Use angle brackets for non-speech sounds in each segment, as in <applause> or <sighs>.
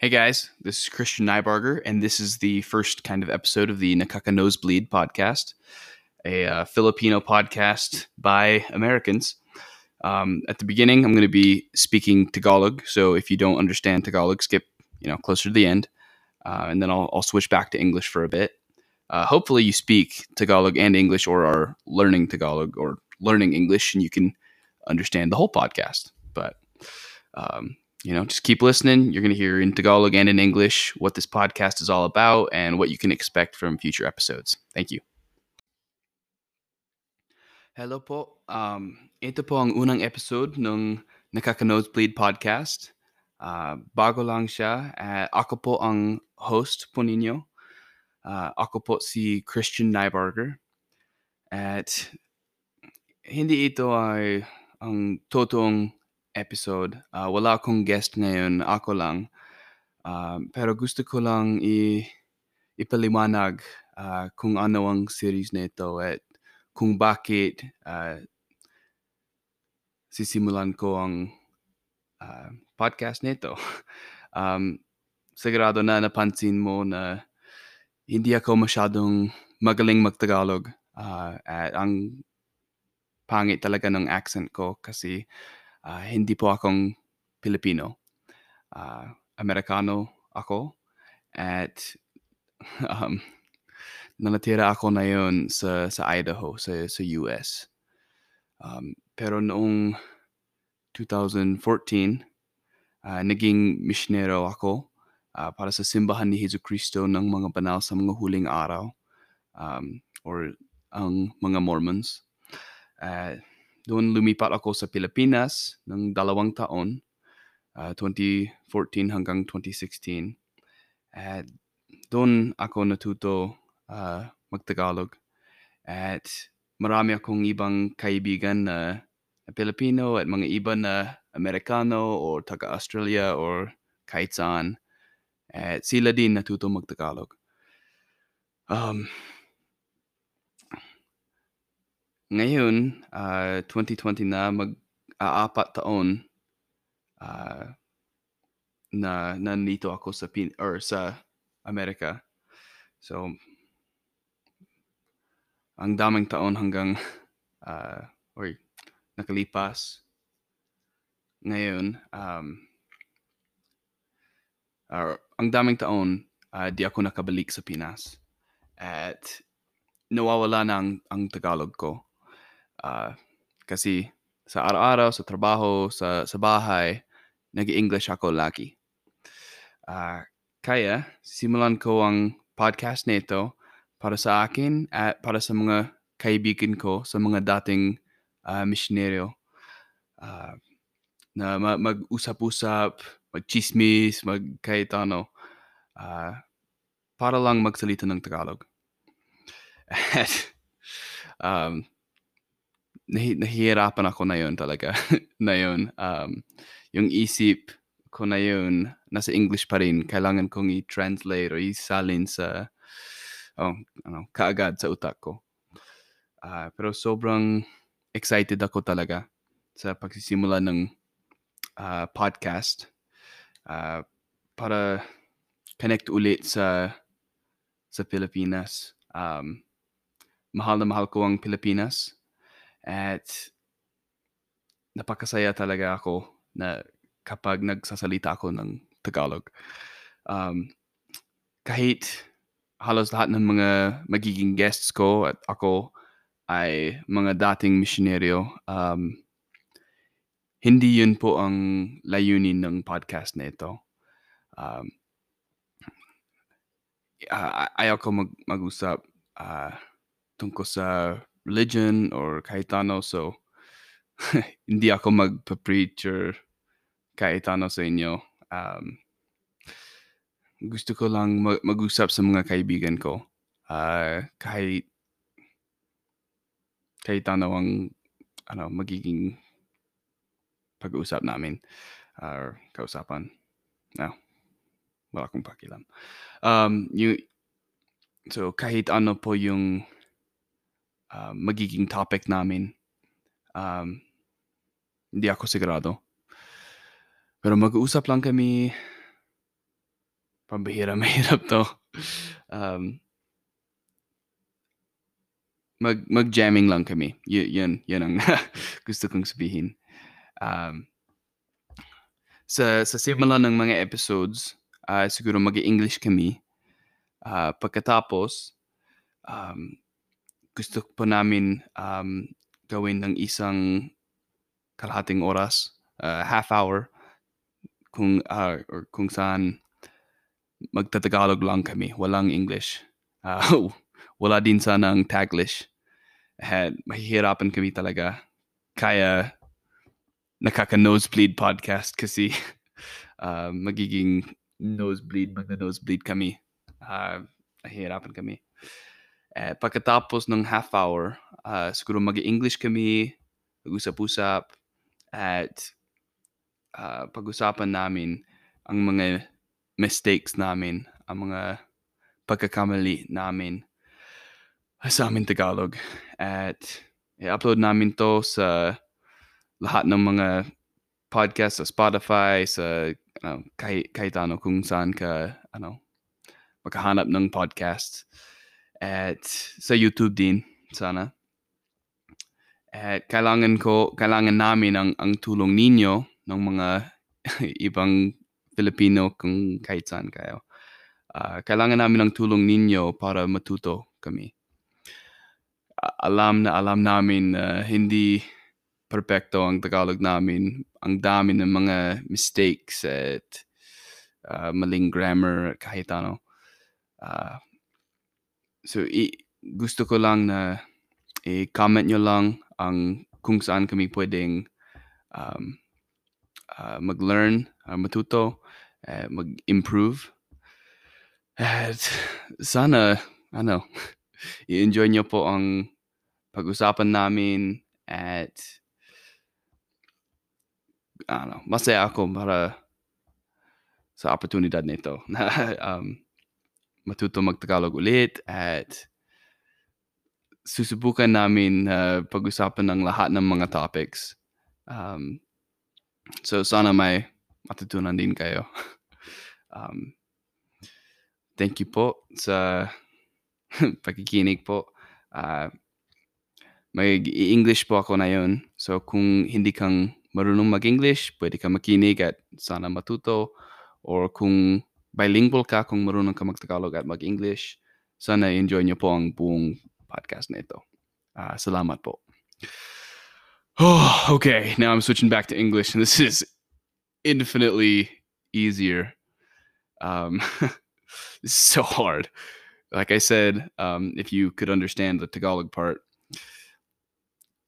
Hey guys, this is Christian Nybarger, and this is the first kind of episode of the Nakaka Nosebleed podcast, a uh, Filipino podcast by Americans. Um, at the beginning, I'm going to be speaking Tagalog, so if you don't understand Tagalog, skip you know closer to the end, uh, and then I'll, I'll switch back to English for a bit. Uh, hopefully, you speak Tagalog and English, or are learning Tagalog or learning English, and you can understand the whole podcast. But um, you know, just keep listening. You're going to hear in Tagalog and in English what this podcast is all about and what you can expect from future episodes. Thank you. Hello po. Um, ito po ang unang episode ng Nakaka-Nosebleed podcast. Uh, bago lang siya. Uh, ako po ang host po ninyo. Uh, ako po si Christian Nybarger. At hindi ito ay ang totoong episode. Uh, wala akong guest ngayon, ako lang. Uh, pero gusto ko lang i ipaliwanag uh, kung ano ang series nito at kung bakit uh, sisimulan ko ang uh, podcast nito. <laughs> Um, sigurado na napansin mo na hindi ako masyadong magaling magtagalog uh, at ang pangit talaga ng accent ko kasi uh, hindi po akong Pilipino. Uh, Amerikano ako at <laughs> um, nanatira ako na yun sa, sa Idaho, sa, sa US. Um, pero noong 2014, uh, naging missionero ako uh, para sa simbahan ni Jesu Cristo ng mga banal sa mga huling araw um, or ang mga Mormons. Uh, doon lumipat ako sa Pilipinas ng dalawang taon, uh, 2014 hanggang 2016. At doon ako natuto uh, magtagalog. At marami akong ibang kaibigan na, na Pilipino at mga iba na Amerikano o taga-Australia or kahit saan. At sila din natuto magtagalog. Um, ngayon, uh, 2020 na, mag-aapat taon uh, na nandito ako sa pin or sa Amerika. So, ang daming taon hanggang uh, or nakalipas. Ngayon, um, or, ang daming taon, uh, di ako nakabalik sa Pinas. At nawawala na ang, ang Tagalog ko. Uh, kasi sa araw-araw, sa trabaho, sa, sa bahay, nag-English ako lagi. Uh, kaya, simulan ko ang podcast nito para sa akin at para sa mga kaibigan ko, sa mga dating uh, missionaryo. Uh, na mag-usap-usap, mag-chismis, mag kahit ano, uh, para lang magsalita ng Tagalog. <laughs> At, um, nahi nahihirapan ako na yun talaga. <laughs> na yun. Um, yung isip ko na yun, nasa English pa rin. Kailangan kong i-translate o isalin sa, oh, ano, kaagad sa utak ko. Uh, pero sobrang excited ako talaga sa pagsisimula ng uh, podcast uh, para connect ulit sa sa Pilipinas. Um, mahal na mahal ko ang Pilipinas. At napakasaya talaga ako na kapag nagsasalita ako ng Tagalog. Um, kahit halos lahat ng mga magiging guests ko at ako ay mga dating misyonaryo, um, hindi yun po ang layunin ng podcast na ito. Um, ayaw ko mag- mag-usap uh, tungkol sa religion or kahit ano. So, <laughs> hindi ako magpa-preach or kahit ano sa inyo. Um, gusto ko lang mag- mag-usap sa mga kaibigan ko. Uh, kahit kahit ano ang ano magiging pag-uusap namin or uh, kausapan. No. Wala akong pakialam. Um, yung, so kahit ano po yung uh, magiging topic namin. Um, hindi ako sigurado. Pero mag-uusap lang kami pambihira <laughs> mahirap to. Um, mag mag-jamming lang kami. Y- yun, yun ang <laughs> gusto kong sabihin. Um, sa sa simula ng mga episodes, uh, siguro mag-English kami. Uh, pagkatapos, um, gusto po namin um, gawin ng isang kalahating oras, uh, half hour, kung, uh, or kung saan magtatagalog lang kami, walang English. Uh, <laughs> wala din sana ang Taglish. At mahihirapan kami talaga. Kaya nakaka-nosebleed podcast kasi <laughs> uh, magiging nosebleed, magna-nosebleed kami. Uh, nahihirapan kami. Eh, pagkatapos ng half hour, uh, siguro mag-English kami, mag-usap-usap, at uh, pag-usapan namin ang mga mistakes namin, ang mga pagkakamali namin sa amin Tagalog. At i-upload namin to sa lahat ng mga podcast sa Spotify, sa ano, kahit, kahit ano kung saan ka ano, makahanap ng podcast. At sa YouTube din, sana. At kailangan ko, kailangan namin ang, ang tulong ninyo ng mga <laughs> ibang Filipino kung kahit saan kayo. Uh, kailangan namin ang tulong ninyo para matuto kami. Alam na alam namin na uh, hindi perfecto ang Tagalog namin. Ang dami ng mga mistakes at uh, maling grammar kahit ano. Uh, so, i- gusto ko lang na i-comment nyo lang ang kung saan kami pwedeng um, uh, mag-learn, uh, matuto, uh, mag-improve. At sana, ano, <laughs> i-enjoy nyo po ang pag-usapan namin at ano, masaya ako para sa oportunidad nito <laughs> um, matuto mag-Tagalog ulit at susubukan namin uh, pag-usapan ng lahat ng mga topics. Um, so sana may matutunan din kayo. <laughs> um, thank you po sa <laughs> pakikinig po. Uh, may English po ako na yun. So kung hindi kang marunong mag-English, pwede ka makinig at sana matuto. Or kung bilingual ka, kung marunong ka mag-Tagalog at mag-English, sana enjoy nyo po ang buong podcast na ito. Uh, salamat po. Oh, <sighs> okay. Now I'm switching back to English, and <laughs> this is infinitely easier. Um, <laughs> it's so hard. Like I said, um, if you could understand the Tagalog part,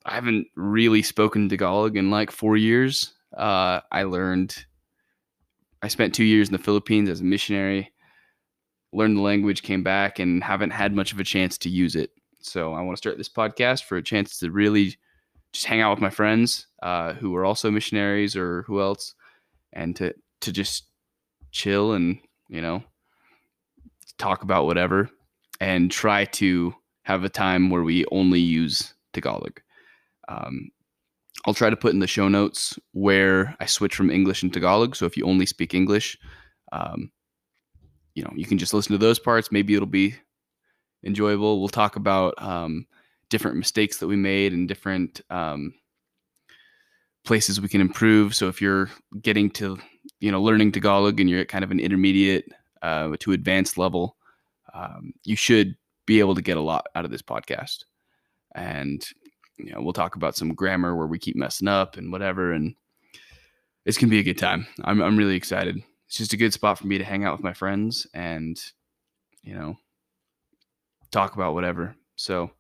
I haven't really spoken Tagalog in like four years. Uh, I learned, I spent two years in the Philippines as a missionary, learned the language, came back, and haven't had much of a chance to use it. So I want to start this podcast for a chance to really just hang out with my friends uh, who are also missionaries or who else, and to to just chill and you know talk about whatever, and try to have a time where we only use Tagalog. Um, I'll try to put in the show notes where I switch from English and Tagalog. So if you only speak English, um, you know, you can just listen to those parts. Maybe it'll be enjoyable. We'll talk about um, different mistakes that we made and different um, places we can improve. So if you're getting to, you know, learning Tagalog and you're at kind of an intermediate uh, to advanced level, um, you should be able to get a lot out of this podcast. And you know, we'll talk about some grammar where we keep messing up and whatever. And it's gonna be a good time. I'm I'm really excited. It's just a good spot for me to hang out with my friends and you know talk about whatever. So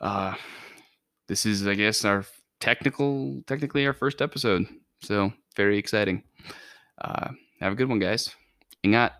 uh this is I guess our technical technically our first episode. So very exciting. Uh have a good one guys. Ingat.